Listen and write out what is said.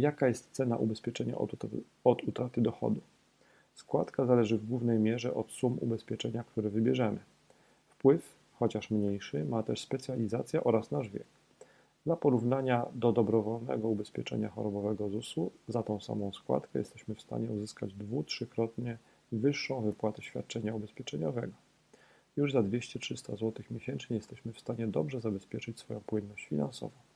Jaka jest cena ubezpieczenia od utraty, od utraty dochodu? Składka zależy w głównej mierze od sum ubezpieczenia, które wybierzemy. Wpływ, chociaż mniejszy, ma też specjalizacja oraz nasz wiek. Dla porównania do dobrowolnego ubezpieczenia chorobowego ZUS-u za tą samą składkę jesteśmy w stanie uzyskać dwu-trzykrotnie wyższą wypłatę świadczenia ubezpieczeniowego. Już za 200-300 zł miesięcznie jesteśmy w stanie dobrze zabezpieczyć swoją płynność finansową.